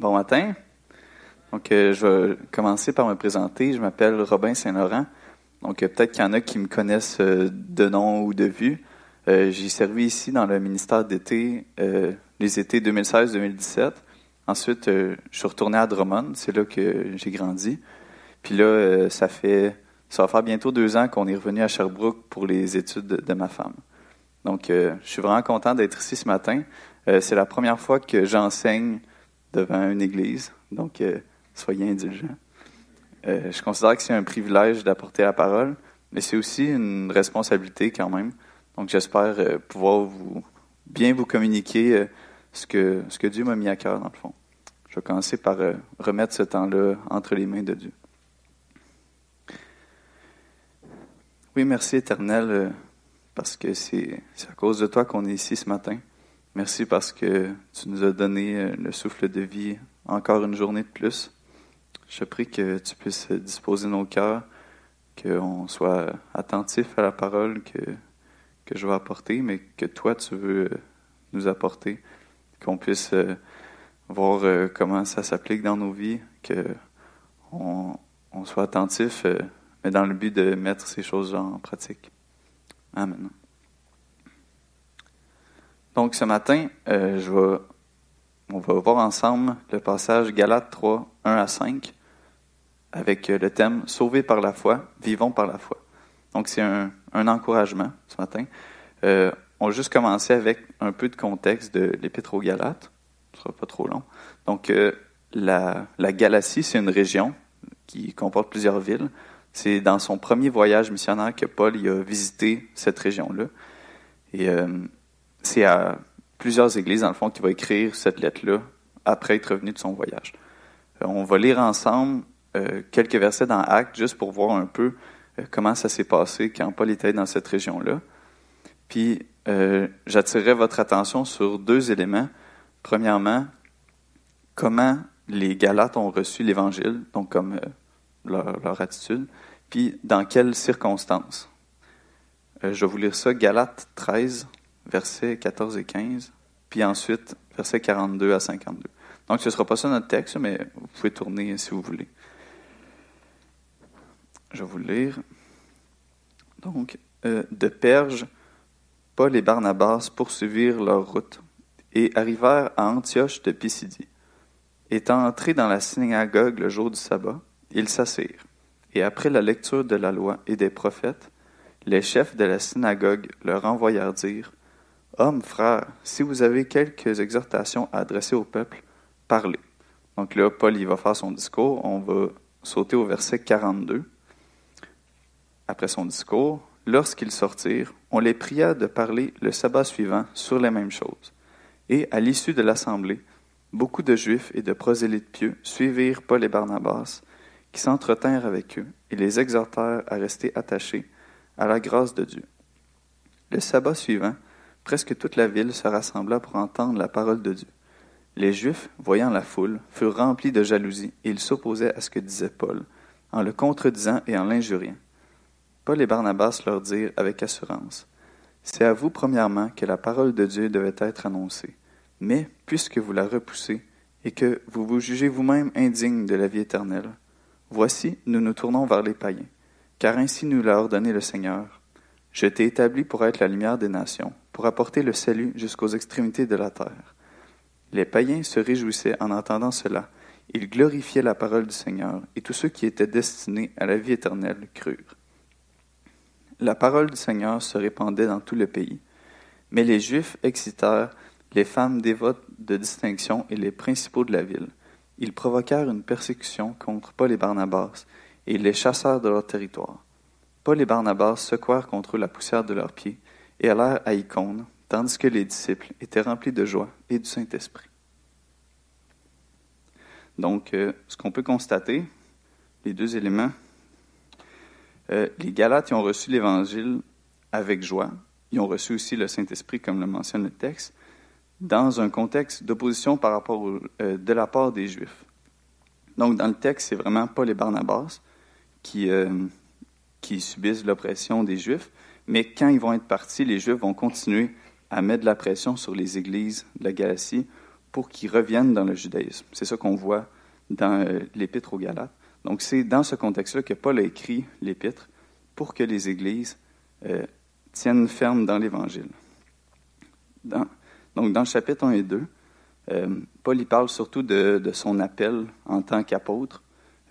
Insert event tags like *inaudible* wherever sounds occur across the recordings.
Bon matin. Donc, euh, je vais commencer par me présenter. Je m'appelle Robin Saint-Laurent. Donc, euh, peut-être qu'il y en a qui me connaissent euh, de nom ou de vue. J'ai servi ici dans le ministère d'été les étés 2016-2017. Ensuite, je suis retourné à Drummond. C'est là que j'ai grandi. Puis là, ça fait ça va faire bientôt deux ans qu'on est revenu à Sherbrooke pour les études de, ma femme. Donc, je suis vraiment content d'être ici ce matin. C'est la première fois que j'enseigne devant une église. Donc, soyez indulgents. Euh, je considère que c'est un privilège d'apporter la parole, mais c'est aussi une responsabilité quand même. Donc, j'espère euh, pouvoir vous bien vous communiquer euh, ce, que, ce que Dieu m'a mis à cœur, dans le fond. Je vais commencer par remettre ce temps-là entre les mains de Dieu. Oui, merci éternel, parce que c'est à cause de toi qu'on est ici ce matin. Merci parce que tu nous as donné le souffle de vie encore une journée de plus. Je prie que tu puisses disposer nos cœurs, qu'on soit attentif à la parole que, que je vais apporter, mais que toi, tu veux nous apporter, qu'on puisse euh, voir euh, comment ça s'applique dans nos vies, qu'on on soit attentif, euh, mais dans le but de mettre ces choses en pratique. Amen. Donc ce matin, vais, on va voir ensemble le passage Galates 3, 1 à 5 avec euh, le thème Sauvés par la foi, vivons par la foi. Donc, c'est un, encouragement ce matin. Euh, on va juste commencer avec un peu de contexte de l'Épître aux Galates. Ce sera pas trop long. Donc, euh, la, la, Galatie, c'est une région qui comporte plusieurs villes. C'est dans son premier voyage missionnaire que Paul y a visité cette région-là. Et c'est à plusieurs églises, dans le fond, qu'il va écrire cette lettre-là après être revenu de son voyage. on va lire ensemble euh, quelques versets dans Actes, juste pour voir un peu euh, comment ça s'est passé quand Paul était dans cette région-là. Puis, euh, j'attirerai votre attention sur deux éléments. Premièrement, comment les Galates ont reçu l'Évangile, donc comme leur, attitude, puis dans quelles circonstances? je vais vous lire ça, Galates 13, versets 14 et 15, puis ensuite versets 42 à 52. Donc, ce ne sera pas ça notre texte, mais vous pouvez tourner si vous voulez. Je vais vous le lire. Donc, euh, de Perge, Paul et Barnabas poursuivirent leur route et arrivèrent à Antioche de Pisidie. Étant entrés dans la synagogue le jour du sabbat, ils s'assirent. Et après la lecture de la loi et des prophètes, les chefs de la synagogue leur envoyèrent dire Hommes, frères, si vous avez quelques exhortations à adresser au peuple, parlez. Donc là, Paul il va faire son discours. On va sauter au verset 42 après son discours, lorsqu'ils sortirent, on les pria de parler le sabbat suivant sur les mêmes choses. Et, à l'issue de l'assemblée, beaucoup de Juifs et de prosélytes pieux suivirent Paul et Barnabas, qui s'entretinrent avec eux et les exhortèrent à rester attachés à la grâce de Dieu. Le sabbat suivant, presque toute la ville se rassembla pour entendre la parole de Dieu. Les Juifs, voyant la foule, furent remplis de jalousie et ils s'opposaient à ce que disait Paul, en le contredisant et en l'injuriant. Paul et Barnabas leur dirent avec assurance C'est à vous, premièrement, que la parole de Dieu devait être annoncée. Mais, puisque vous la repoussez, et que vous vous jugez vous-même indigne de la vie éternelle, voici, nous nous tournons vers les païens, car ainsi nous l'a ordonné le Seigneur. Je t'ai établi pour être la lumière des nations, pour apporter le salut jusqu'aux extrémités de la terre. Les païens se réjouissaient en entendant cela. Ils glorifiaient la parole du Seigneur, et tous ceux qui étaient destinés à la vie éternelle crurent. La parole du Seigneur se répandait dans tout le pays. Mais les Juifs excitèrent les femmes dévotes de distinction et les principaux de la ville. Ils provoquèrent une persécution contre Paul et Barnabas et les chassèrent de leur territoire. Paul et Barnabas secouèrent contre eux la poussière de leurs pieds et allèrent à Icône, tandis que les disciples étaient remplis de joie et du Saint-Esprit. Donc, euh, ce qu'on peut constater, les deux éléments euh, les Galates ont reçu l'Évangile avec joie. Ils ont reçu aussi le Saint-Esprit, comme le mentionne le texte, dans un contexte d'opposition par rapport euh, de la part des Juifs. Donc, dans le texte, c'est vraiment Paul et Barnabas qui, qui subissent l'oppression des Juifs, mais quand ils vont être partis, les Juifs vont continuer à mettre de la pression sur les églises de la Galatie pour qu'ils reviennent dans le judaïsme. C'est ça qu'on voit dans euh, l'Épître aux Galates. Donc c'est dans ce contexte-là que Paul a écrit l'Épître pour que les églises euh, tiennent ferme dans l'Évangile. donc dans le chapitre 1 et 2, euh, Paul y parle surtout de, de son appel en tant qu'apôtre,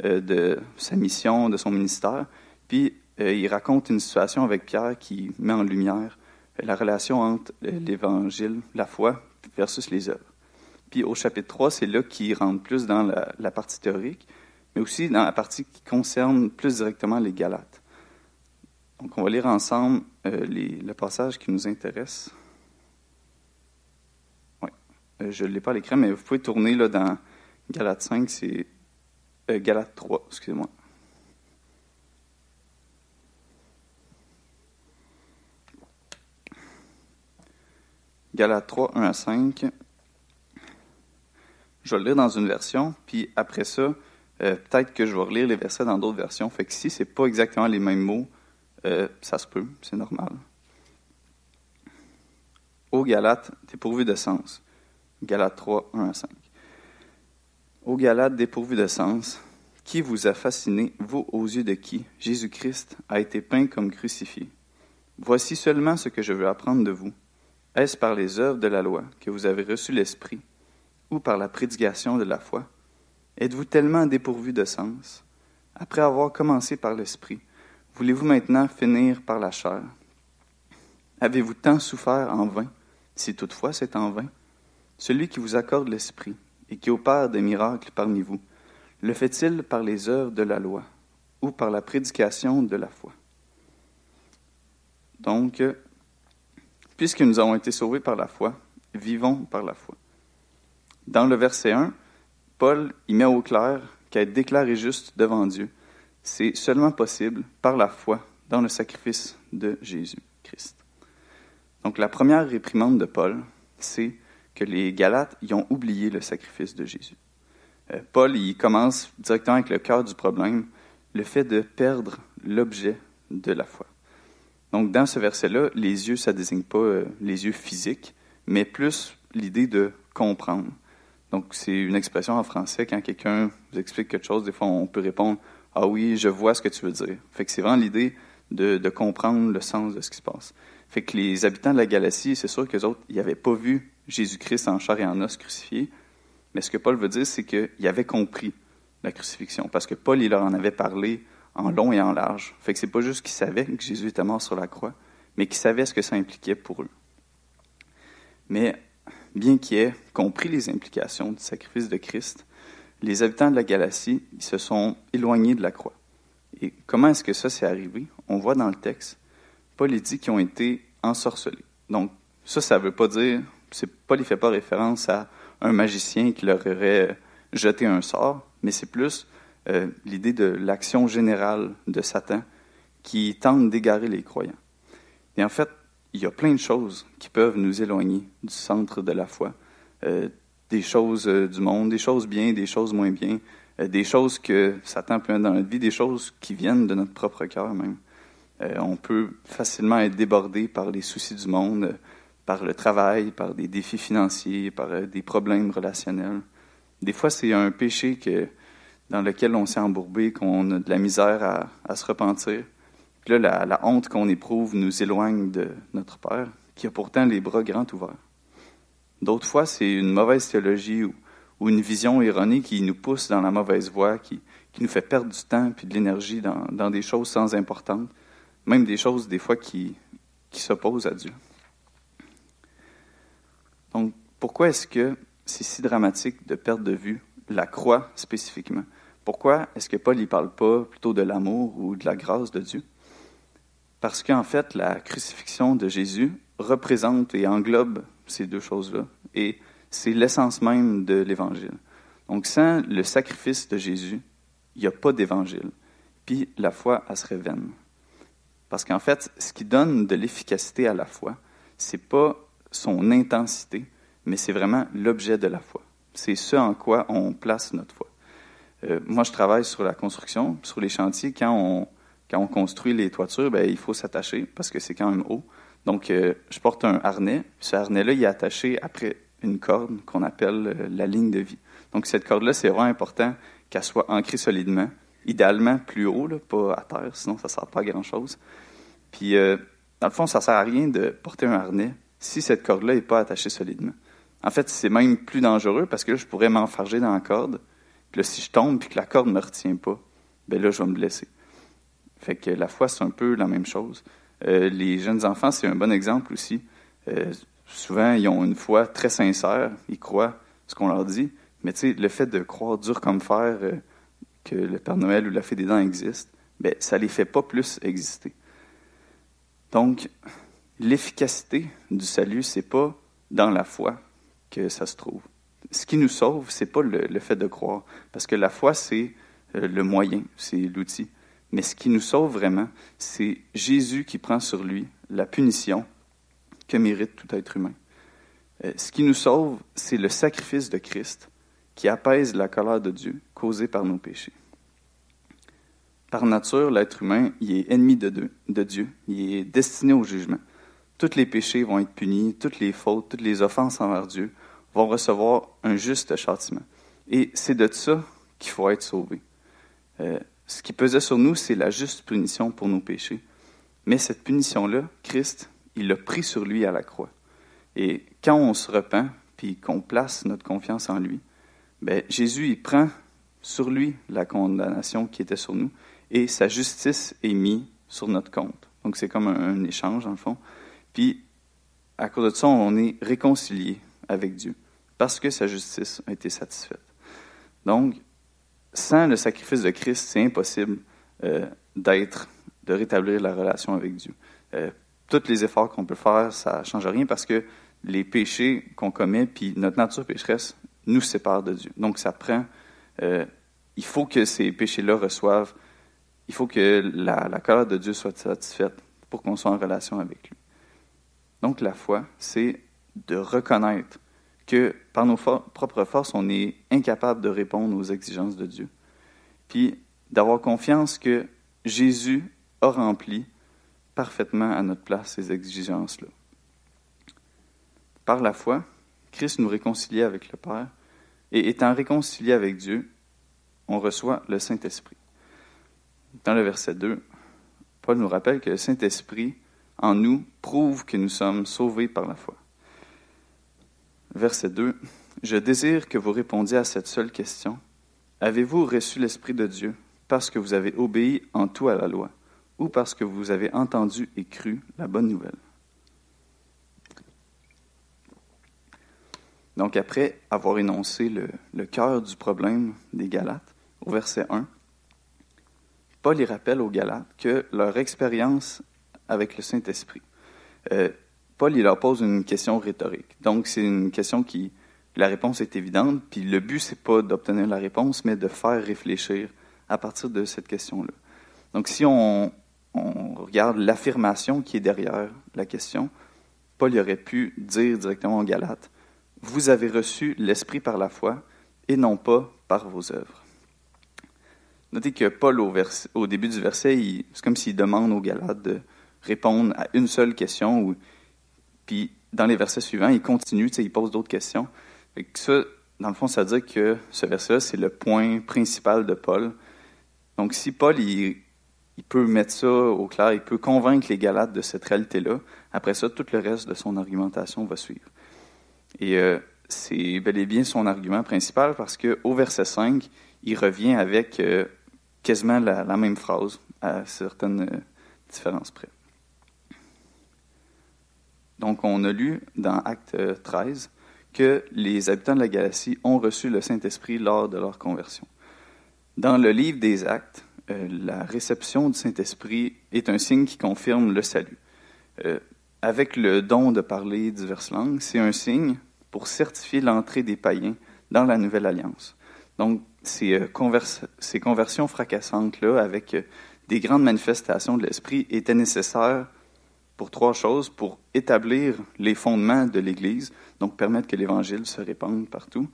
de sa mission, de son ministère, puis il raconte une situation avec Pierre qui met en lumière la relation entre l'Évangile, la foi, versus les œuvres. Puis au chapitre 3, c'est là qu'il rentre plus dans la, partie théorique, mais aussi dans la partie qui concerne plus directement les Galates. Donc on va lire ensemble euh, le passage qui nous intéresse. Oui, euh, je ne l'ai pas à l'écran, mais vous pouvez tourner là, dans Galates 5, c'est euh, Galates 3, excusez-moi. Galates 3, 1 à 5. Je vais le lire dans une version, puis après ça, euh, peut-être que je vais relire les versets dans d'autres versions. Fait que si ce n'est pas exactement les mêmes mots, euh, ça se peut, c'est normal. Ô Galates, dépourvu de sens. Galates 3, 1 à 5. Ô Galates, dépourvu de sens, qui vous a fasciné, vous aux yeux de qui? Jésus-Christ a été peint comme crucifié. Voici seulement ce que je veux apprendre de vous. Est-ce par les œuvres de la loi que vous avez reçu l'Esprit, ou par la prédication de la foi? Êtes-vous tellement dépourvu de sens? Après avoir commencé par l'Esprit, voulez-vous maintenant finir par la chair? Avez-vous tant souffert en vain, si toutefois c'est en vain? Celui qui vous accorde l'Esprit et qui opère des miracles parmi vous, le fait-il par les œuvres de la loi ou par la prédication de la foi? Donc, Puisque nous avons été sauvés par la foi, vivons par la foi. Dans le verset 1, Paul y met au clair qu'être déclaré juste devant Dieu, c'est seulement possible par la foi dans le sacrifice de Jésus-Christ. Donc la première réprimande de Paul, c'est que les Galates y ont oublié le sacrifice de Jésus. Euh, Paul y commence directement avec le cœur du problème, le fait de perdre l'objet de la foi. Donc, dans ce verset-là, les yeux, ça ne désigne pas euh, les yeux physiques, mais plus l'idée de comprendre. Donc, c'est une expression en français, quand quelqu'un vous explique quelque chose, des fois, on peut répondre Ah oui, je vois ce que tu veux dire. Fait que c'est vraiment l'idée de, de, comprendre le sens de ce qui se passe. Fait que les habitants de la Galatie, c'est sûr qu'eux autres, ils n'avaient pas vu Jésus-Christ en chair et en os crucifié, mais ce que Paul veut dire, c'est qu'ils avaient compris la crucifixion, parce que Paul, il leur en avait parlé en long et en large. Fait que c'est pas juste qu'ils savaient que Jésus était mort sur la croix, mais qu'ils savaient ce que ça impliquait pour eux. Mais bien qu'ils aient compris les implications du sacrifice de Christ, les habitants de la Galatie ils se sont éloignés de la croix. Et comment est-ce que ça s'est arrivé? On voit dans le texte, Paul dit qu'ils ont été ensorcelés. Donc, ça, ça ne veut pas dire, Paul ne fait pas référence à un magicien qui leur aurait jeté un sort, mais c'est plus euh, l'idée de l'action générale de Satan qui tente d'égarer les croyants. Et en fait, il y a plein de choses qui peuvent nous éloigner du centre de la foi. Euh, des choses euh, du monde, des choses bien, des choses moins bien, des choses que Satan peut mettre dans notre vie, des choses qui viennent de notre propre cœur même. on peut facilement être débordé par les soucis du monde, par le travail, par des défis financiers, par des problèmes relationnels. Des fois, c'est un péché que dans lequel on s'est embourbé, qu'on a de la misère à, se repentir. Puis là, la, honte qu'on éprouve nous éloigne de notre Père, qui a pourtant les bras grands ouverts. D'autres fois, c'est une mauvaise théologie ou, une vision erronée qui nous pousse dans la mauvaise voie, qui, nous fait perdre du temps et de l'énergie dans, des choses sans importance, même des choses des fois qui, qui s'opposent à Dieu. Donc, pourquoi est-ce que c'est si dramatique de perdre de vue la croix spécifiquement? Pourquoi est-ce que Paul ne parle pas plutôt de l'amour ou de la grâce de Dieu? Parce qu'en fait, la crucifixion de Jésus représente et englobe ces deux choses-là. Et c'est l'essence même de l'Évangile. Donc, sans le sacrifice de Jésus, il n'y a pas d'Évangile. Puis la foi, elle serait vaine. Parce qu'en fait, ce qui donne de l'efficacité à la foi, c'est pas son intensité, mais c'est vraiment l'objet de la foi. C'est ce en quoi on place notre foi. Euh, moi, je travaille sur la construction, sur les chantiers. Quand on, construit les toitures, ben, il faut s'attacher parce que c'est quand même haut. Donc, euh, je porte un harnais. Ce harnais-là, il est attaché après une corde qu'on appelle euh, la ligne de vie. Donc cette corde-là, c'est vraiment important qu'elle soit ancrée solidement, idéalement plus haut, pas à terre, sinon ça ne sert pas à grand-chose. Puis, dans le fond, ça ne sert à rien de porter un harnais si cette corde-là n'est pas attachée solidement. En fait, c'est même plus dangereux parce que là, je pourrais m'enfarger dans la corde. Puis là, si je tombe puis que la corde ne me retient pas, ben là, je vais me blesser. Fait que la foi, c'est un peu la même chose. Euh, les jeunes enfants, c'est un bon exemple aussi. Euh, souvent, ils ont une foi très sincère, ils croient ce qu'on leur dit, mais tu sais, le fait de croire dur comme fer euh, que le Père Noël ou la Fée des Dents existe, ben, ça les fait pas plus exister. Donc, l'efficacité du salut, c'est pas dans la foi que ça se trouve. Ce qui nous sauve, c'est pas le, fait de croire, parce que la foi, c'est le moyen, c'est l'outil. Mais ce qui nous sauve vraiment, c'est Jésus qui prend sur lui la punition que mérite tout être humain. Euh, ce qui nous sauve, c'est le sacrifice de Christ qui apaise la colère de Dieu causée par nos péchés. Par nature, l'être humain, il est ennemi de, de Dieu, il est destiné au jugement. Tous les péchés vont être punis, toutes les fautes, toutes les offenses envers Dieu vont recevoir un juste châtiment. Et c'est de ça qu'il faut être sauvé. Euh, ce qui pesait sur nous, c'est la juste punition pour nos péchés. Mais cette punition-là, Christ, il l'a pris sur lui à la croix. Et quand on se repent, puis qu'on place notre confiance en lui, ben, Jésus, il prend sur lui la condamnation qui était sur nous, et sa justice est mise sur notre compte. Donc c'est comme un, un, échange, en fond. Puis, à cause de ça, on est réconcilié avec Dieu, parce que sa justice a été satisfaite. Donc, sans le sacrifice de Christ, c'est impossible euh, d'être, de rétablir la relation avec Dieu. Euh, tous les efforts qu'on peut faire, ça ne change rien parce que les péchés qu'on commet, puis notre nature pécheresse, nous séparent de Dieu. Donc, ça prend. Euh, il faut que ces péchés-là reçoivent. Il faut que la, la colère de Dieu soit satisfaite pour qu'on soit en relation avec lui. Donc, la foi, c'est de reconnaître que par nos propres forces, on est incapable de répondre aux exigences de Dieu. Puis d'avoir confiance que Jésus a rempli parfaitement à notre place ces exigences-là. Par la foi, Christ nous réconcilie avec le Père, et étant réconcilié avec Dieu, on reçoit le Saint-Esprit. Dans le verset 2, Paul nous rappelle que le Saint-Esprit en nous prouve que nous sommes sauvés par la foi. Verset 2. Je désire que vous répondiez à cette seule question. Avez-vous reçu l'Esprit de Dieu parce que vous avez obéi en tout à la loi ou parce que vous avez entendu et cru la bonne nouvelle? Donc après avoir énoncé le, cœur du problème des Galates, au verset 1, Paul y rappelle aux Galates que leur expérience avec le Saint-Esprit, euh, Paul, il leur pose une question rhétorique. Donc, c'est une question qui, la réponse est évidente, puis le but, c'est pas d'obtenir la réponse, mais de faire réfléchir à partir de cette question-là. Donc, si on, regarde l'affirmation qui est derrière la question, Paul aurait pu dire directement aux Galates, vous avez reçu l'Esprit par la foi et non pas par vos œuvres. Notez que Paul, au, début du verset, c'est comme s'il demande aux Galates de répondre à une seule question ou puis dans les versets suivants, il continue, il pose d'autres questions. Ça, dans le fond, ça veut dire que ce verset-là, c'est le point principal de Paul. Donc si Paul, il, peut mettre ça au clair, il peut convaincre les Galates de cette réalité-là, après ça, tout le reste de son argumentation va suivre. Et euh, c'est bel et bien son argument principal parce qu'au verset 5, il revient avec euh, quasiment la, la, même phrase, à certaines euh, différences près. Donc, on a lu dans Acte 13 que les habitants de la Galatie ont reçu le Saint-Esprit lors de leur conversion. Dans le livre des Actes, euh, la réception du Saint-Esprit est un signe qui confirme le salut. Euh, avec le don de parler diverses langues, c'est un signe pour certifier l'entrée des païens dans la nouvelle alliance. Donc, ces, euh, ces conversions fracassantes-là, avec des grandes manifestations de l'Esprit, étaient nécessaires pour trois choses, pour établir les fondements de l'Église, donc permettre que l'Évangile se répande partout,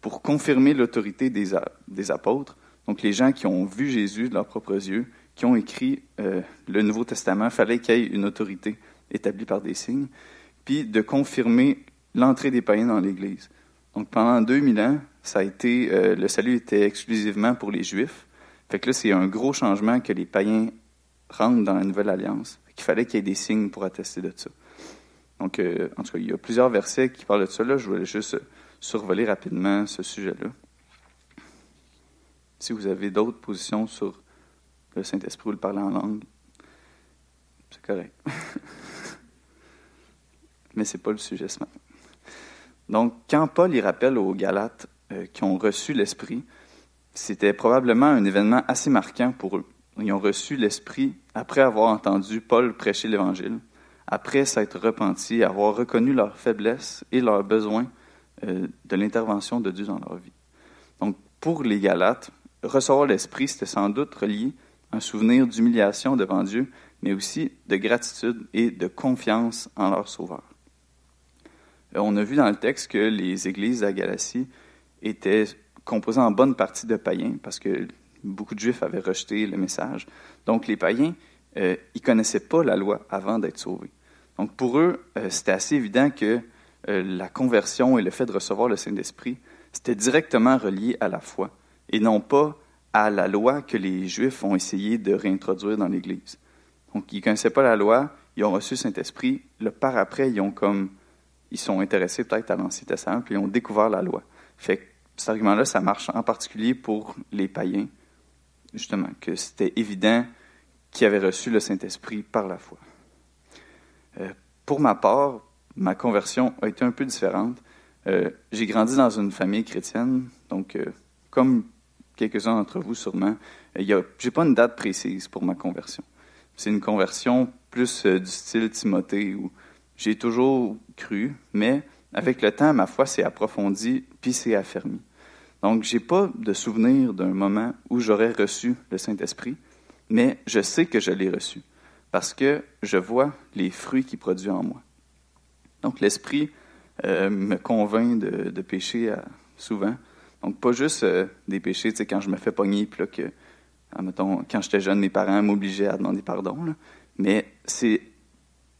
pour confirmer l'autorité des, apôtres, donc les gens qui ont vu Jésus de leurs propres yeux, qui ont écrit euh, le Nouveau Testament, fallait qu'il y ait une autorité établie par des signes, puis de confirmer l'entrée des païens dans l'Église. Donc pendant 2000 ans, ça a été, euh, le salut était exclusivement pour les Juifs. Fait que là, c'est un gros changement que les païens rentrent dans la nouvelle alliance. Il fallait qu'il y ait des signes pour attester de ça. Donc, euh, en tout cas, il y a plusieurs versets qui parlent de ça. Là, je voulais juste survoler rapidement ce sujet-là. Si vous avez d'autres positions sur le Saint-Esprit ou le parler en langue, c'est correct. *laughs* Mais ce n'est pas le sujet ce matin. Donc, quand Paul y rappelle aux Galates euh, qui ont reçu l'Esprit, c'était probablement un événement assez marquant pour eux. Ils ont reçu l'Esprit après avoir entendu Paul prêcher l'Évangile, après s'être repentis, avoir reconnu leurs faiblesses et leurs besoins euh, de l'intervention de Dieu dans leur vie. Donc, pour les Galates, recevoir l'Esprit, c'était sans doute relié à un souvenir d'humiliation devant Dieu, mais aussi de gratitude et de confiance en leur Sauveur. Euh, on a vu dans le texte que les églises à Galatie étaient composées en bonne partie de païens, parce que beaucoup de Juifs avaient rejeté le message. Donc les païens, euh, ils connaissaient pas la loi avant d'être sauvés. Donc pour eux, euh, c'était assez évident que euh, la conversion et le fait de recevoir le Saint-Esprit, c'était directement relié à la foi et non pas à la loi que les Juifs ont essayé de réintroduire dans l'Église. Donc, ils ne connaissaient pas la loi, ils ont reçu le Saint-Esprit, le par après, ils ont comme, ils sont intéressés peut-être à l'Ancien Testament, puis ils ont découvert la loi. Fait que cet argument-là, ça marche en particulier pour les païens, justement, que c'était évident qu'ils avaient reçu le Saint-Esprit par la foi. Euh, pour ma part, ma conversion a été un peu différente. Euh, j'ai grandi dans une famille chrétienne, donc euh, comme quelques-uns d'entre vous sûrement, je n'ai pas une date précise pour ma conversion. C'est une conversion plus du style Timothée où j'ai toujours cru, mais avec le temps, ma foi s'est approfondie puis s'est affermie. Donc, j'ai pas de souvenir d'un moment où j'aurais reçu le Saint-Esprit, mais je sais que je l'ai reçu parce que je vois les fruits qu'il produit en moi. Donc, l'Esprit euh, me convainc de, pécher euh, souvent. Donc, pas juste euh, des péchés, tu quand je me fais pogner, puis que, admettons, quand j'étais jeune, mes parents m'obligeaient à demander pardon, mais c'est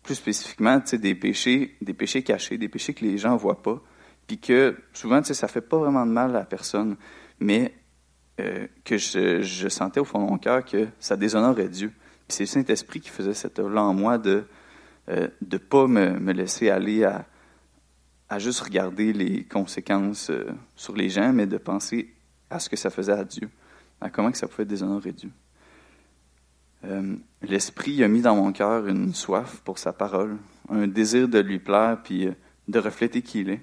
plus spécifiquement, tu sais, des péchés, des péchés cachés, des péchés que les gens voient pas, puis que souvent, tu sais, ça fait pas vraiment de mal à la personne, mais euh, que je, sentais au fond de mon cœur que ça déshonorait Dieu. Puis c'est le Saint-Esprit qui faisait cette œuvre-là en moi de ne euh, pas me, me, laisser aller à, à juste regarder les conséquences euh, sur les gens, mais de penser à ce que ça faisait à Dieu, à comment que ça pouvait déshonorer Dieu. L'Esprit a mis dans mon cœur une soif pour sa parole, un désir de lui plaire, puis de refléter qui il est.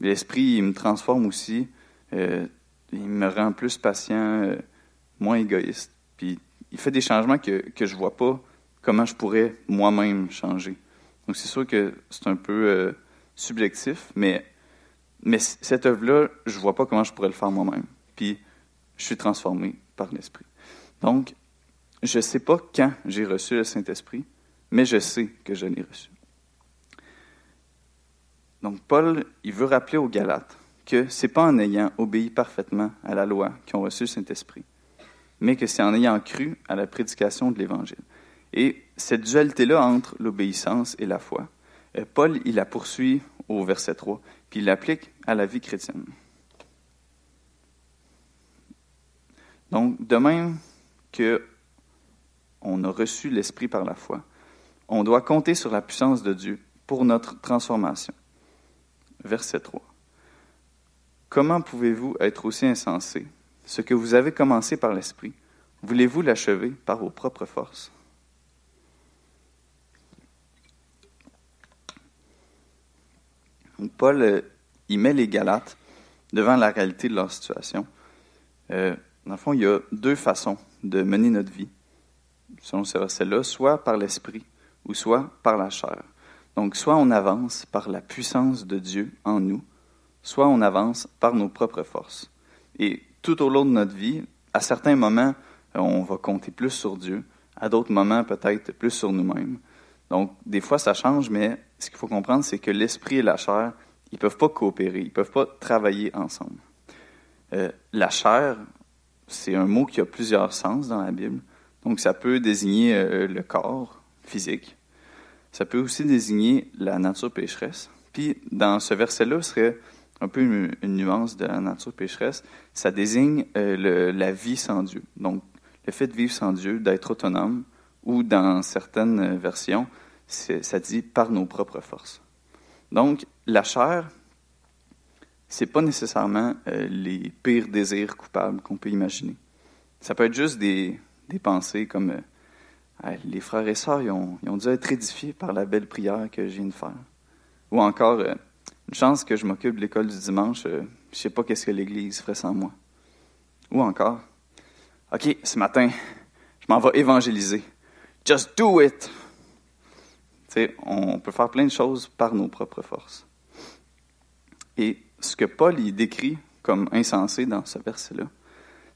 L'esprit, il me transforme aussi. Euh, il me rend plus patient, euh, moins égoïste. Puis il fait des changements que, que je vois pas comment je pourrais moi-même changer. Donc c'est sûr que c'est un peu euh, subjectif, mais, mais cette œuvre-là, je vois pas comment je pourrais le faire moi-même. Puis je suis transformé par l'Esprit. Donc, je sais pas quand j'ai reçu le Saint-Esprit, mais je sais que je l'ai reçu. Donc Paul, il veut rappeler aux Galates que c'est pas en ayant obéi parfaitement à la loi qu'ils ont reçu le Saint-Esprit, mais que c'est en ayant cru à la prédication de l'Évangile. Et cette dualité-là entre l'obéissance et la foi, euh, Paul, il la poursuit au verset 3, puis il l'applique à la vie chrétienne. Donc, de même que on a reçu l'Esprit par la foi, on doit compter sur la puissance de Dieu pour notre transformation verset 3. Comment pouvez-vous être aussi insensé? Ce que vous avez commencé par l'Esprit, voulez-vous l'achever par vos propres forces? Paul, euh, il met les Galates devant la réalité de leur situation. Euh, dans le fond, il y a deux façons de mener notre vie, selon ce verset-là, soit par l'esprit ou soit par la chair. Donc, soit on avance par la puissance de Dieu en nous, soit on avance par nos propres forces. Et tout au long de notre vie, à certains moments, on va compter plus sur Dieu, à d'autres moments, peut-être plus sur nous-mêmes. Donc, des fois, ça change, mais ce qu'il faut comprendre, c'est que l'esprit et la chair, ils ne peuvent pas coopérer, ils ne peuvent pas travailler ensemble. Euh, la chair, c'est un mot qui a plusieurs sens dans la Bible. Donc, ça peut désigner euh, le corps physique, ça peut aussi désigner la nature pécheresse. Puis dans ce verset-là serait un peu une, nuance de la nature pécheresse. Ça désigne euh, la vie sans Dieu. Donc le fait de vivre sans Dieu, d'être autonome, ou dans certaines versions, ça dit par nos propres forces. Donc la chair, c'est pas nécessairement euh, les pires désirs coupables qu'on peut imaginer. Ça peut être juste des, pensées comme euh, les frères et sœurs, ils ont, dû être édifiés par la belle prière que je viens de faire. Ou encore, euh, une chance que je m'occupe de l'école du dimanche, je sais pas qu'est-ce que l'Église ferait sans moi. Ou encore, OK, ce matin, je m'en vais évangéliser. Just do it! Tu sais, on peut faire plein de choses par nos propres forces. Et ce que Paul y décrit comme insensé dans ce verset-là,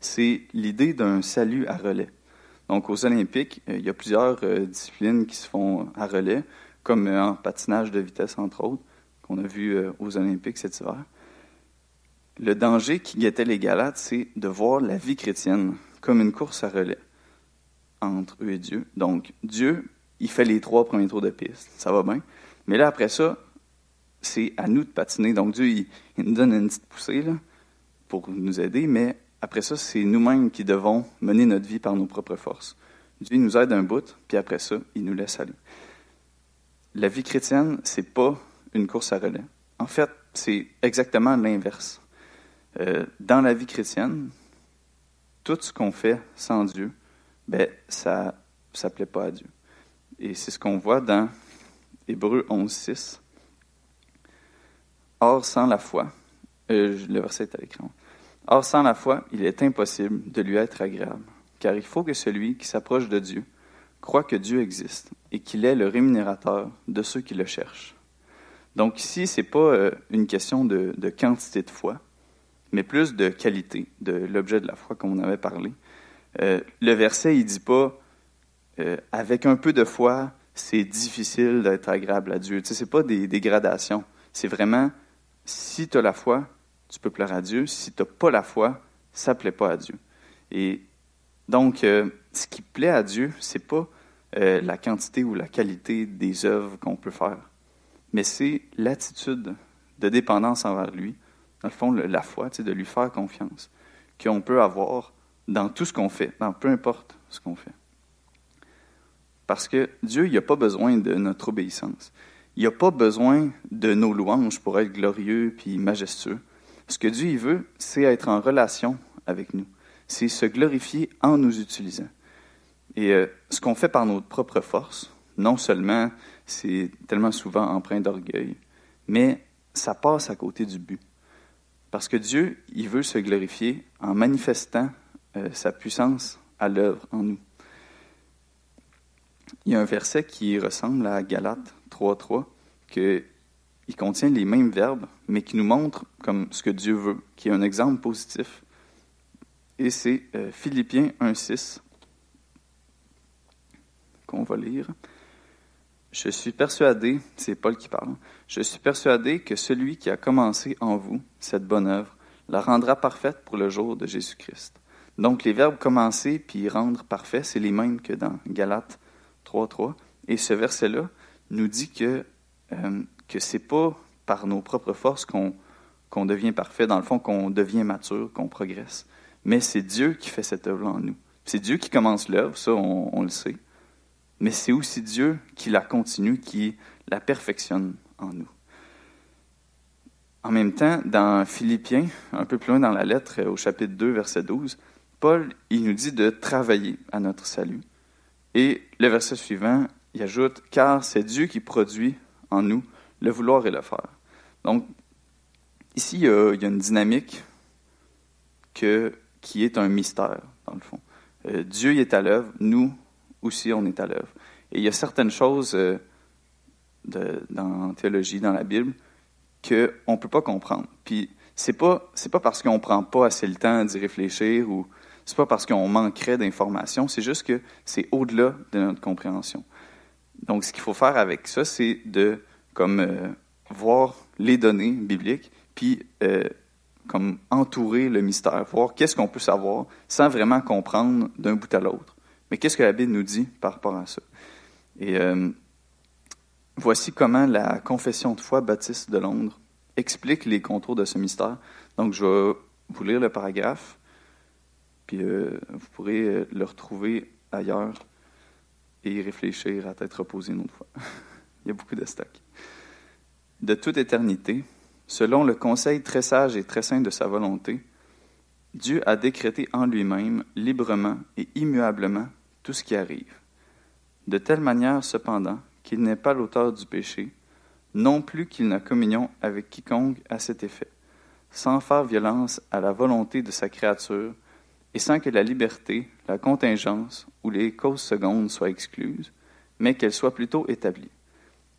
c'est l'idée d'un salut à relais. Donc, aux Olympiques, euh, il y a plusieurs euh, disciplines qui se font à relais, comme euh, en patinage de vitesse, entre autres, qu'on a vu aux Olympiques cet hiver. Le danger qui guettait les Galates, c'est de voir la vie chrétienne comme une course à relais entre eux et Dieu. Donc, Dieu, il fait les trois premiers tours de piste, ça va bien. Mais là, après ça, c'est à nous de patiner. Donc Dieu, il, nous donne une petite poussée là, pour nous aider, mais après ça, c'est nous-mêmes qui devons mener notre vie par nos propres forces. Dieu nous aide un bout, puis après ça, il nous laisse aller. La vie chrétienne, c'est pas une course à relais. En fait, c'est exactement l'inverse. Euh, dans la vie chrétienne, tout ce qu'on fait sans Dieu, ben, ça ne plaît pas à Dieu. Et c'est ce qu'on voit dans Hébreu 11, 6. Or, sans la foi, euh, le verset est à l'écran. Or, sans la foi, il est impossible de lui être agréable, car il faut que celui qui s'approche de Dieu croit que Dieu existe et qu'il est le rémunérateur de ceux qui le cherchent. Donc ici, ce n'est pas euh, une question de, quantité de foi, mais plus de qualité de l'objet de la foi, comme on avait parlé. Euh, le verset, il dit pas avec un peu de foi, c'est difficile d'être agréable à Dieu. Ce n'est pas des, des. C'est vraiment si tu as la foi, tu peux plaire à Dieu. Si tu n'as pas la foi, ça ne plaît pas à Dieu. Et donc, euh, ce qui plaît à Dieu, ce n'est pas euh, la quantité ou la qualité des œuvres qu'on peut faire, mais c'est l'attitude de dépendance envers lui, dans le fond, la foi, de lui faire confiance, qu'on peut avoir dans tout ce qu'on fait, dans peu importe ce qu'on fait. Parce que Dieu, il n'a pas besoin de notre obéissance. Il n'y a pas besoin de nos louanges pour être glorieux puis majestueux. Ce que Dieu veut, c'est être en relation avec nous. C'est se glorifier en nous utilisant. Et euh, ce qu'on fait par notre propre force, non seulement c'est tellement souvent empreint d'orgueil, mais ça passe à côté du but. Parce que Dieu, il veut se glorifier en manifestant euh, sa puissance à l'œuvre en nous. Il y a un verset qui ressemble à Galates 3.3, qu'il contient les mêmes verbes, mais qui nous montre comme ce que Dieu veut, qui est un exemple positif. Et c'est euh, Philippiens 1.6 qu'on va lire. Je suis persuadé, c'est Paul qui parle, je suis persuadé que celui qui a commencé en vous cette bonne œuvre la rendra parfaite pour le jour de Jésus-Christ. Donc les verbes commencer puis rendre parfait, c'est les mêmes que dans Galates 3.3. Et ce verset-là, nous dit que euh, que c'est pas par nos propres forces qu'on devient parfait, dans le fond, qu'on devient mature, qu'on progresse. Mais c'est Dieu qui fait cette œuvre en nous. C'est Dieu qui commence l'œuvre, ça, on, le sait. Mais c'est aussi Dieu qui la continue, qui la perfectionne en nous. En même temps, dans Philippiens, un peu plus loin dans la lettre, au chapitre 2, verset 12, Paul, il nous dit de travailler à notre salut. Et le verset suivant, il ajoute, car c'est Dieu qui produit en nous le vouloir et le faire. Donc, ici, il y a, une dynamique que, qui est un mystère, dans le fond. Euh, Dieu est à l'œuvre, nous aussi, on est à l'œuvre. Et il y a certaines choses euh, dans la théologie, dans la Bible, qu'on ne peut pas comprendre. Puis, c'est pas, pas parce qu'on ne prend pas assez le temps d'y réfléchir ou c'est pas parce qu'on manquerait d'informations, c'est juste que c'est au-delà de notre compréhension. Donc, ce qu'il faut faire avec ça, c'est de comme euh, voir les données bibliques, puis euh, comme entourer le mystère, voir qu'est-ce qu'on peut savoir sans vraiment comprendre d'un bout à l'autre. Mais qu'est-ce que la Bible nous dit par rapport à ça? Et euh, voici comment la confession de foi baptiste de Londres explique les contours de ce mystère. Donc, je vais vous lire le paragraphe, puis vous pourrez le retrouver ailleurs et y réfléchir à tête reposée une autre fois. *laughs* Il y a beaucoup de. De toute éternité, selon le conseil très sage et très saint de sa volonté, Dieu a décrété en lui-même, librement et immuablement, tout ce qui arrive. De telle manière, cependant, qu'il n'est pas l'auteur du péché, non plus qu'il n'a communion avec quiconque à cet effet, sans faire violence à la volonté de sa créature, et sans que la liberté, la contingence ou les causes secondes soient excluses, mais qu'elles soient plutôt établies.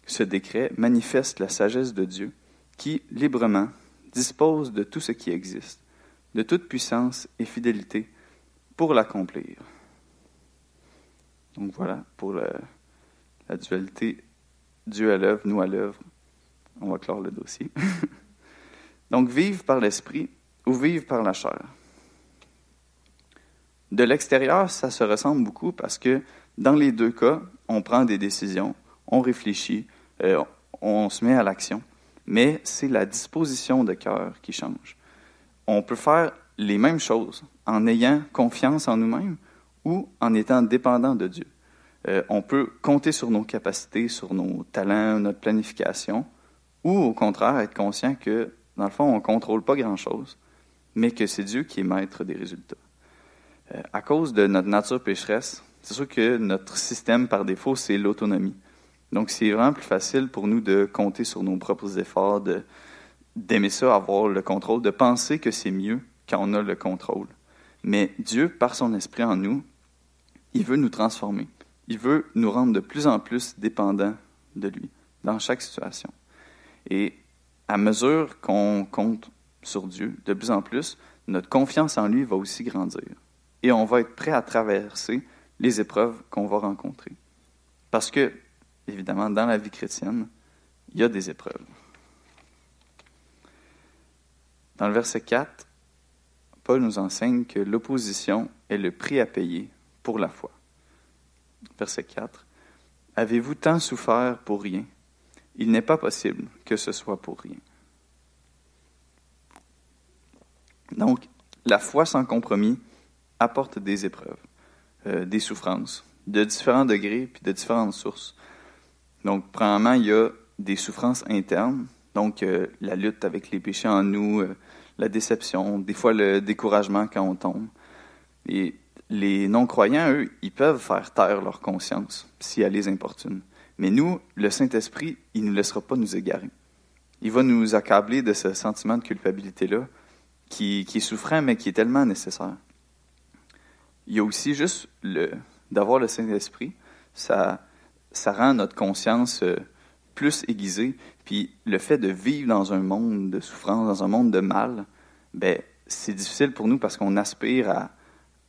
Ce décret manifeste la sagesse de Dieu, qui, librement, dispose de tout ce qui existe, de toute puissance et fidélité, pour l'accomplir. Donc voilà, pour la, la dualité Dieu à l'œuvre, nous à l'œuvre. On va clore le dossier. *laughs* Donc, vivre par l'esprit ou vivre par la chair. De l'extérieur, ça se ressemble beaucoup parce que dans les deux cas, on prend des décisions, on réfléchit, euh, on se met à l'action, mais c'est la disposition de cœur qui change. On peut faire les mêmes choses en ayant confiance en nous-mêmes ou en étant dépendant de Dieu. Euh, on peut compter sur nos capacités, sur nos talents, notre planification, ou au contraire être conscient que, dans le fond, on ne contrôle pas grand-chose, mais que c'est Dieu qui est maître des résultats. Euh, à cause de notre nature pécheresse, c'est sûr que notre système par défaut, c'est l'autonomie. Donc, c'est vraiment plus facile pour nous de compter sur nos propres efforts, de, d'aimer ça, avoir le contrôle, de penser que c'est mieux quand on a le contrôle. Mais Dieu, par son esprit en nous, il veut nous transformer. Il veut nous rendre de plus en plus dépendants de lui dans chaque situation. Et à mesure qu'on compte sur Dieu de plus en plus, notre confiance en lui va aussi grandir. Et on va être prêt à traverser les épreuves qu'on va rencontrer. Parce que, évidemment, dans la vie chrétienne, il y a des épreuves. Dans le verset 4, Paul nous enseigne que l'opposition est le prix à payer pour la foi verset 4. Avez-vous tant souffert pour rien? Il n'est pas possible que ce soit pour rien. Donc, la foi sans compromis apporte des épreuves, euh, des souffrances, de différents degrés puis de différentes sources. Donc, premièrement, il y a des souffrances internes, donc euh, la lutte avec les péchés en nous, euh, la déception, des fois le découragement quand on tombe. Et les non-croyants, eux, ils peuvent faire taire leur conscience si elle les importune. Mais nous, le Saint-Esprit, il ne nous laissera pas nous égarer. Il va nous accabler de ce sentiment de culpabilité-là, qui, qui, est souffrant, mais qui est tellement nécessaire. Il y a aussi juste le d'avoir le Saint-Esprit, ça, ça rend notre conscience euh, plus aiguisée. Puis le fait de vivre dans un monde de souffrance, dans un monde de mal, ben, c'est difficile pour nous parce qu'on aspire à,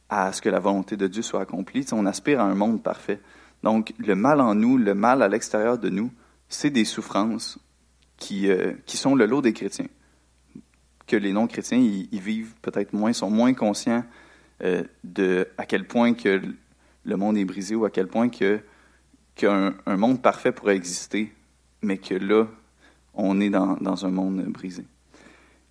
à ce que la volonté de Dieu soit accomplie. on aspire à un monde parfait. Donc, le mal en nous, le mal à l'extérieur de nous, c'est des souffrances qui, euh, qui sont le lot des chrétiens. Que les non-chrétiens, ils, vivent peut-être moins, sont moins conscients euh, de à quel point que le monde est brisé ou à quel point que qu'un un monde parfait pourrait exister, mais que là, on est dans, dans un monde brisé.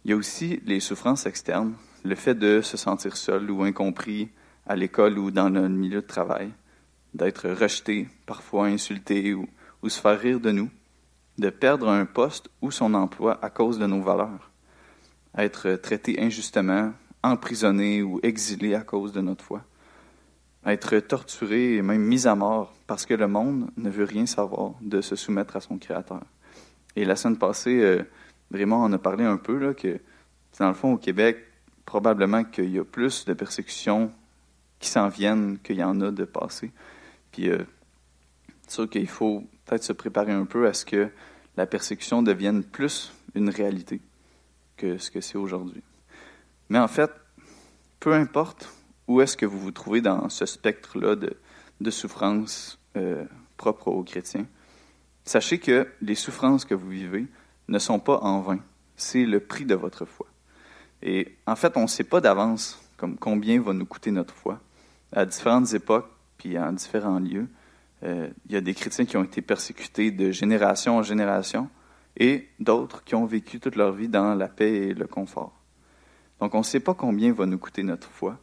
Il y a aussi les souffrances externes le fait de se sentir seul ou incompris à l'école ou dans le milieu de travail, d'être rejeté, parfois insulté ou, se faire rire de nous, de perdre un poste ou son emploi à cause de nos valeurs, être traité injustement, emprisonné ou exilé à cause de notre foi, être torturé et même mis à mort parce que le monde ne veut rien savoir de se soumettre à son Créateur. Et la semaine passée, euh, Raymond en a parlé un peu, là, que dans le fond, au Québec, probablement qu'il y a plus de persécutions qui s'en viennent qu'il y en a de passé. Puis, euh, c'est sûr qu'il faut peut-être se préparer un peu à ce que la persécution devienne plus une réalité que ce que c'est aujourd'hui. Mais en fait, peu importe où est-ce que vous vous trouvez dans ce spectre-là de, souffrances euh, propres aux chrétiens, sachez que les souffrances que vous vivez ne sont pas en vain. C'est le prix de votre foi. Et en fait, on ne sait pas d'avance combien va nous coûter notre foi à différentes époques puis en différents lieux. Euh, il y a des chrétiens qui ont été persécutés de génération en génération et d'autres qui ont vécu toute leur vie dans la paix et le confort. Donc on ne sait pas combien va nous coûter notre foi,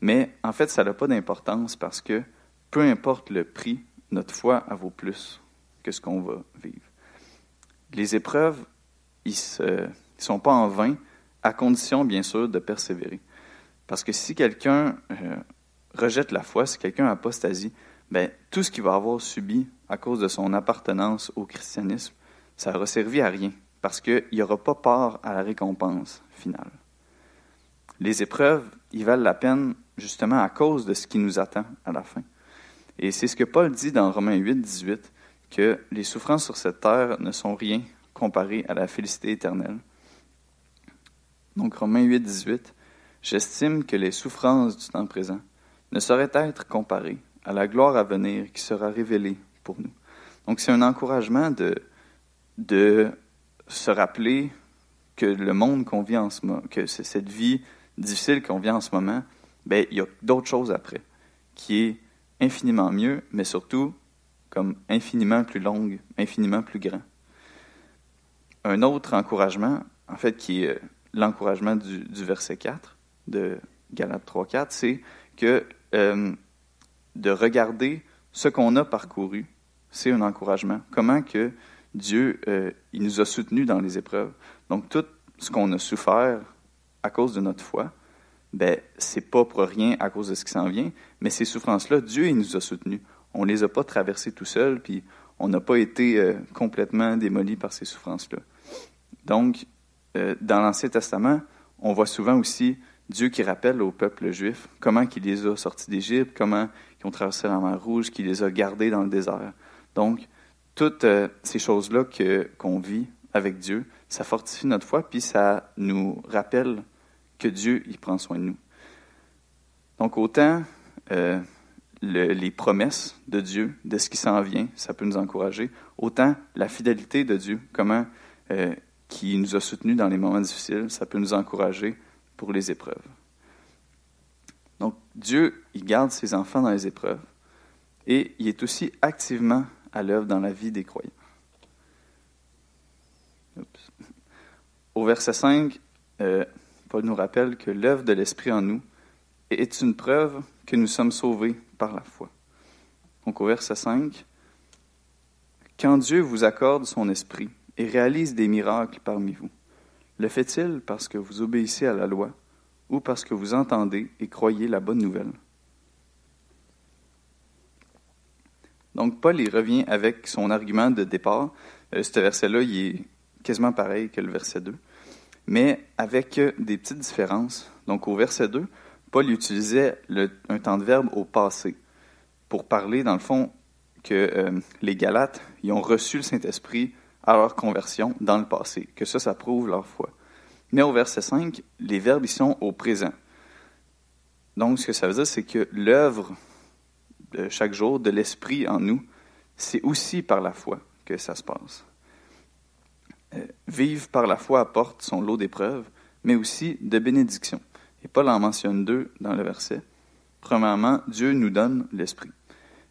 mais en fait ça n'a pas d'importance parce que peu importe le prix, notre foi vaut plus que ce qu'on va vivre. Les épreuves, ils ne sont pas en vain, à condition bien sûr de persévérer. Parce que si quelqu'un euh, rejette la foi, si quelqu'un apostasie, ben, tout ce qu'il va avoir subi à cause de son appartenance au christianisme, ça n'aura servi à rien, parce qu'il n'y aura pas part à la récompense finale. Les épreuves, ils valent la peine justement à cause de ce qui nous attend à la fin. Et c'est ce que Paul dit dans Romains 8, 18, que les souffrances sur cette terre ne sont rien comparées à la félicité éternelle. Donc Romains 8, 18, J'estime que les souffrances du temps présent ne sauraient être comparées à la gloire à venir qui sera révélée pour nous. Donc c'est un encouragement de, de se rappeler que le monde qu'on vit en ce moment, que cette vie difficile qu'on vit en ce moment, ben, il y a d'autres choses après, qui est infiniment mieux, mais surtout comme infiniment plus longue, infiniment plus grand. Un autre encouragement, en fait, qui est l'encouragement du, du, verset 4 de Galates 3, 4, c'est que euh, de regarder ce qu'on a parcouru, c'est un encouragement. Comment que Dieu, euh, il nous a soutenus dans les épreuves. Donc, tout ce qu'on a souffert à cause de notre foi, ben, c'est pas pour rien à cause de ce qui s'en vient, mais ces souffrances-là, Dieu, il nous a soutenus. On les a pas traversées tout seul, puis on n'a pas été euh, complètement démolis par ces souffrances-là. Donc, euh, dans l'Ancien Testament, on voit souvent aussi Dieu qui rappelle au peuple juif comment il les a sortis d'Égypte, comment ils ont traversé la mer Rouge, qu'il les a gardés dans le désert. Donc, toutes euh, ces choses-là qu'on vit avec Dieu, ça fortifie notre foi, puis ça nous rappelle que Dieu, il prend soin de nous. Donc, autant euh, les promesses de Dieu, de ce qui s'en vient, ça peut nous encourager, autant la fidélité de Dieu, comment euh, qui nous a soutenus dans les moments difficiles, ça peut nous encourager pour les épreuves. Donc, Dieu, il garde ses enfants dans les épreuves et il est aussi activement à l'œuvre dans la vie des croyants. Au verset 5, euh, Nous rappelle que l'œuvre de l'Esprit en nous est une preuve que nous sommes sauvés par la foi. Donc au verset 5, Quand Dieu vous accorde son Esprit et réalise des miracles parmi vous, le fait-il parce que vous obéissez à la loi ou parce que vous entendez et croyez la bonne nouvelle? Donc Paul y revient avec son argument de départ. Euh, ce verset-là, il est quasiment pareil que le verset 2, mais avec euh, des petites différences. Donc au verset 2, Paul utilisait un temps de verbe au passé pour parler, dans le fond, que euh, les Galates ils ont reçu le Saint-Esprit à leur conversion dans le passé, que ça, ça prouve leur foi. Mais au verset 5, les verbes y sont au présent. Donc, ce que ça veut dire, c'est que l'œuvre de chaque jour de l'Esprit en nous, c'est aussi par la foi que ça se passe. Vivre par la foi apporte son lot d'épreuves, mais aussi de bénédictions. Et Paul en mentionne deux dans le verset. Premièrement, Dieu nous donne l'Esprit.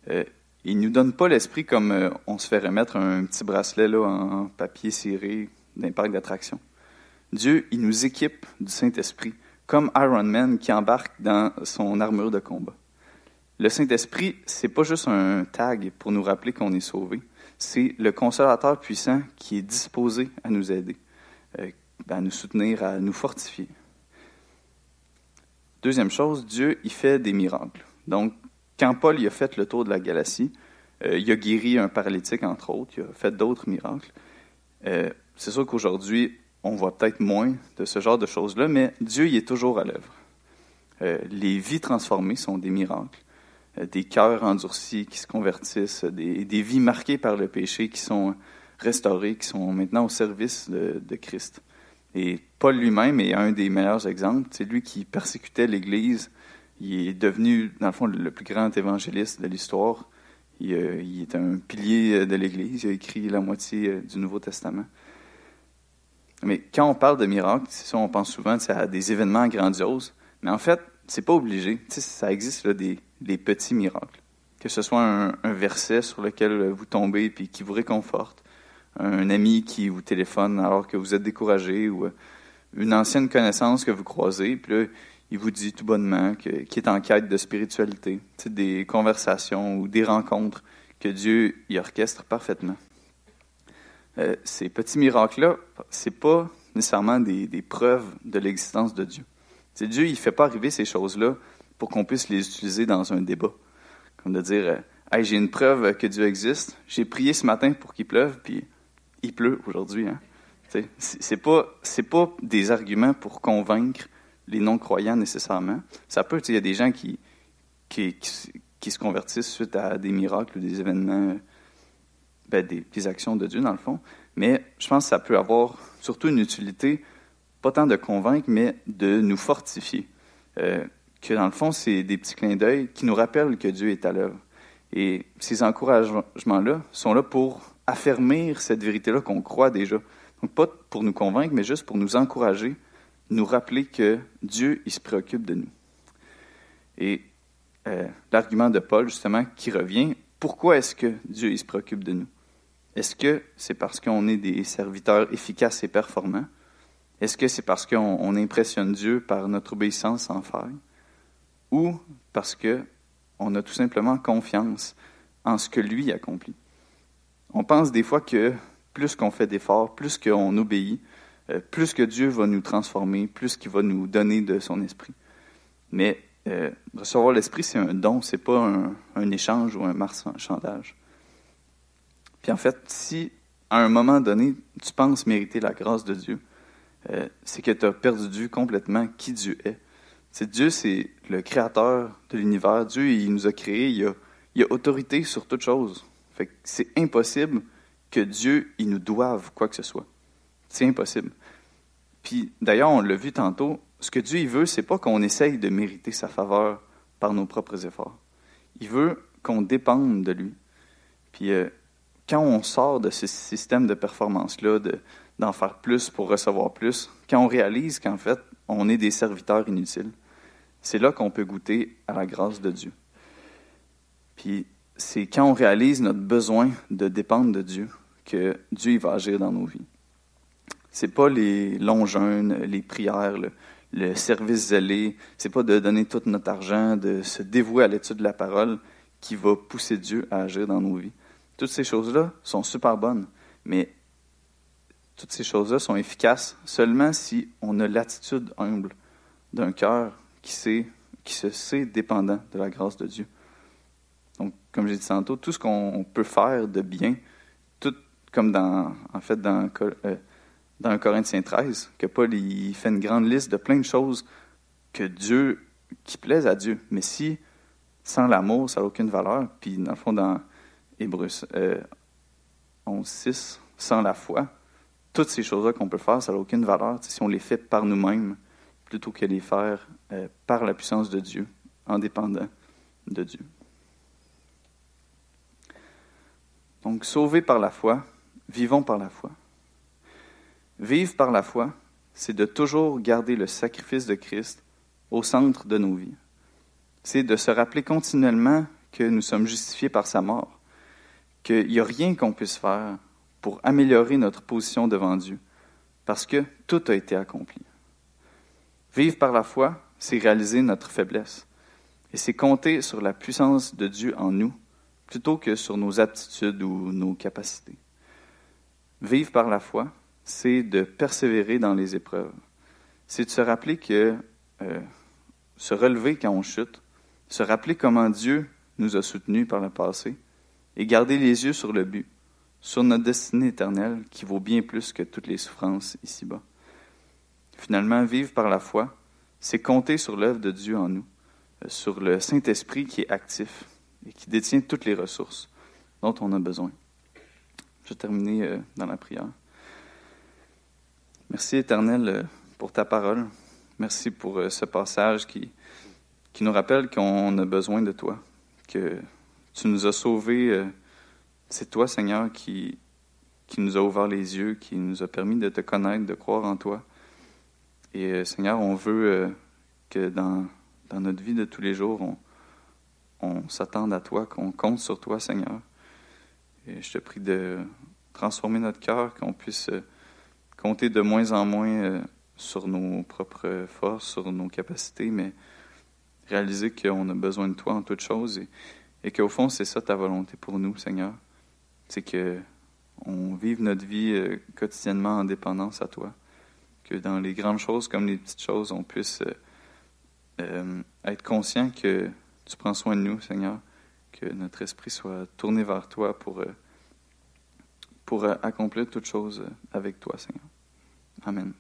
Euh, il ne nous donne pas l'Esprit comme euh, on se fait remettre un petit bracelet là, en papier ciré d'un parc d'attractions. Dieu, il nous équipe du Saint-Esprit, comme Iron Man qui embarque dans son armure de combat. Le Saint-Esprit, c'est pas juste un tag pour nous rappeler qu'on est sauvé. C'est le consolateur puissant qui est disposé à nous aider, euh, à nous soutenir, à nous fortifier. Deuxième chose, Dieu, il fait des miracles. Donc, quand Paul a fait le tour de la galaxie, euh, il a guéri un paralytique, entre autres, il a fait d'autres miracles. Euh, c'est sûr qu'aujourd'hui, on voit peut-être moins de ce genre de choses-là, mais Dieu il est toujours à l'œuvre. les vies transformées sont des miracles. Euh, des cœurs endurcis qui se convertissent, des, des, vies marquées par le péché qui sont restaurées, qui sont maintenant au service de, Christ. Et Paul lui-même est un des meilleurs exemples. C'est lui qui persécutait l'Église. Il est devenu, dans le fond, le plus grand évangéliste de l'histoire. Il, euh, est un pilier de l'Église. Il a écrit la moitié euh, du Nouveau Testament. Mais quand on parle de miracles, ça, on pense souvent à des événements grandioses. Mais en fait, c'est pas obligé. ça existe là, des, des petits miracles. que ce soit un, verset sur lequel vous tombez puis qui vous réconforte, un ami qui vous téléphone alors que vous êtes découragé ou une ancienne connaissance que vous croisez, puis là, il vous dit tout bonnement qu'il est en quête de spiritualité, des conversations ou des rencontres que Dieu y orchestre parfaitement. Euh, ces petits miracles-là, c'est pas nécessairement des, preuves de l'existence de Dieu. C'est Dieu, il fait pas arriver ces choses-là pour qu'on puisse les utiliser dans un débat. Comme de dire, euh, hey, j'ai une preuve que Dieu existe, j'ai prié ce matin pour qu'il pleuve, puis il pleut aujourd'hui. Hein? C'est pas, pas des arguments pour convaincre les non-croyants nécessairement. Ça peut, il y a des gens qui, qui, se convertissent suite à des miracles ou des événements, ben, des, des, actions de Dieu dans le fond. Mais je pense que ça peut avoir surtout une utilité, pas tant de convaincre, mais de nous fortifier. Euh, que dans le fond, c'est des petits clins d'œil qui nous rappellent que Dieu est à l'œuvre. Et ces encouragements-là sont là pour affermir cette vérité-là qu'on croit déjà. Donc, pas pour nous convaincre, mais juste pour nous encourager, nous rappeler que Dieu, il se préoccupe de nous. Et euh, l'argument de Paul, justement, qui revient, pourquoi est-ce que Dieu, il se préoccupe de nous? Est-ce que c'est parce qu'on est des serviteurs efficaces et performants? Est-ce que c'est parce qu'on impressionne Dieu par notre obéissance sans faille? Ou parce qu'on a tout simplement confiance en ce que lui accomplit? On pense des fois que plus qu'on fait d'efforts, plus qu'on obéit, euh, plus que Dieu va nous transformer, plus qu'il va nous donner de son esprit. Mais euh, recevoir l'esprit, c'est un don, c'est pas un, échange ou un marchandage. Puis en fait, si à un moment donné, tu penses mériter la grâce de Dieu, euh, c'est que tu as perdu complètement qui Dieu est. C'est Dieu, c'est le créateur de l'univers. Dieu, il nous a créés, il a, autorité sur toute chose. Fait c'est impossible que Dieu, il nous doive quoi que ce soit. C'est impossible. Puis d'ailleurs, on l'a vu tantôt, ce que Dieu il veut, c'est pas qu'on essaye de mériter sa faveur par nos propres efforts. Il veut qu'on dépende de lui. Puis euh, quand on sort de ce système de performance-là, d'en faire plus pour recevoir plus, quand on réalise qu'en fait, on est des serviteurs inutiles, c'est là qu'on peut goûter à la grâce de Dieu. Puis c'est quand on réalise notre besoin de dépendre de Dieu que Dieu va agir dans nos vies. C'est pas les longs jeûnes, les prières, le, service zélé, c'est pas de donner tout notre argent, de se dévouer à l'étude de la parole qui va pousser Dieu à agir dans nos vies. Toutes ces choses-là sont super bonnes, mais toutes ces choses-là sont efficaces seulement si on a l'attitude humble d'un cœur qui, qui se sait dépendant de la grâce de Dieu. Donc, comme j'ai dit tantôt, tout ce qu'on peut faire de bien, tout comme dans, en fait, dans, euh, dans Corinthiens 13, que Paul il fait une grande liste de plein de choses que Dieu, qui plaisent à Dieu. Mais si, sans l'amour, ça n'a aucune valeur, puis dans le fond, dans Hébreux euh, 11.6, sans la foi, toutes ces choses-là qu'on peut faire, ça n'a aucune valeur si on les fait par nous-mêmes, plutôt que les faire euh, par la puissance de Dieu, en dépendant de Dieu. Donc, sauvés par la foi, vivons par la foi. Vivre par la foi, c'est de toujours garder le sacrifice de Christ au centre de nos vies. C'est de se rappeler continuellement que nous sommes justifiés par sa mort, qu'il n'y a rien qu'on puisse faire pour améliorer notre position devant Dieu, parce que tout a été accompli. Vivre par la foi, c'est réaliser notre faiblesse, et c'est compter sur la puissance de Dieu en nous plutôt que sur nos aptitudes ou nos capacités. Vivre par la foi, c'est de persévérer dans les épreuves. C'est de se rappeler que euh, se relever quand on chute, se rappeler comment Dieu nous a soutenus par le passé et garder les yeux sur le but, sur notre destinée éternelle qui vaut bien plus que toutes les souffrances ici-bas. Finalement, vivre par la foi, c'est compter sur l'œuvre de Dieu en nous, euh, sur le Saint-Esprit qui est actif, et qui détient toutes les ressources dont on a besoin. Je vais terminer euh, dans la prière. Merci Éternel euh, pour ta parole. Merci pour ce passage qui, qui nous rappelle qu'on a besoin de toi, que tu nous as sauvés. C'est toi, Seigneur, qui, qui nous a ouvert les yeux, qui nous a permis de te connaître, de croire en toi. Et Seigneur, on veut que dans, notre vie de tous les jours, on, s'attende à toi, qu'on compte sur toi, Seigneur. Et je te prie de transformer notre cœur, qu'on puisse euh, compter de moins en moins euh, sur nos propres forces, sur nos capacités, mais réaliser qu'on a besoin de toi en toutes choses et, qu'au fond, c'est ça ta volonté pour nous, Seigneur. C'est que on vive notre vie euh, quotidiennement en dépendance à toi. Que dans les grandes choses comme les petites choses, on puisse être conscient que tu prends soin de nous, Seigneur, que notre esprit soit tourné vers toi pour, euh, pour euh, accomplir toutes choses euh, avec toi, Seigneur. Amen.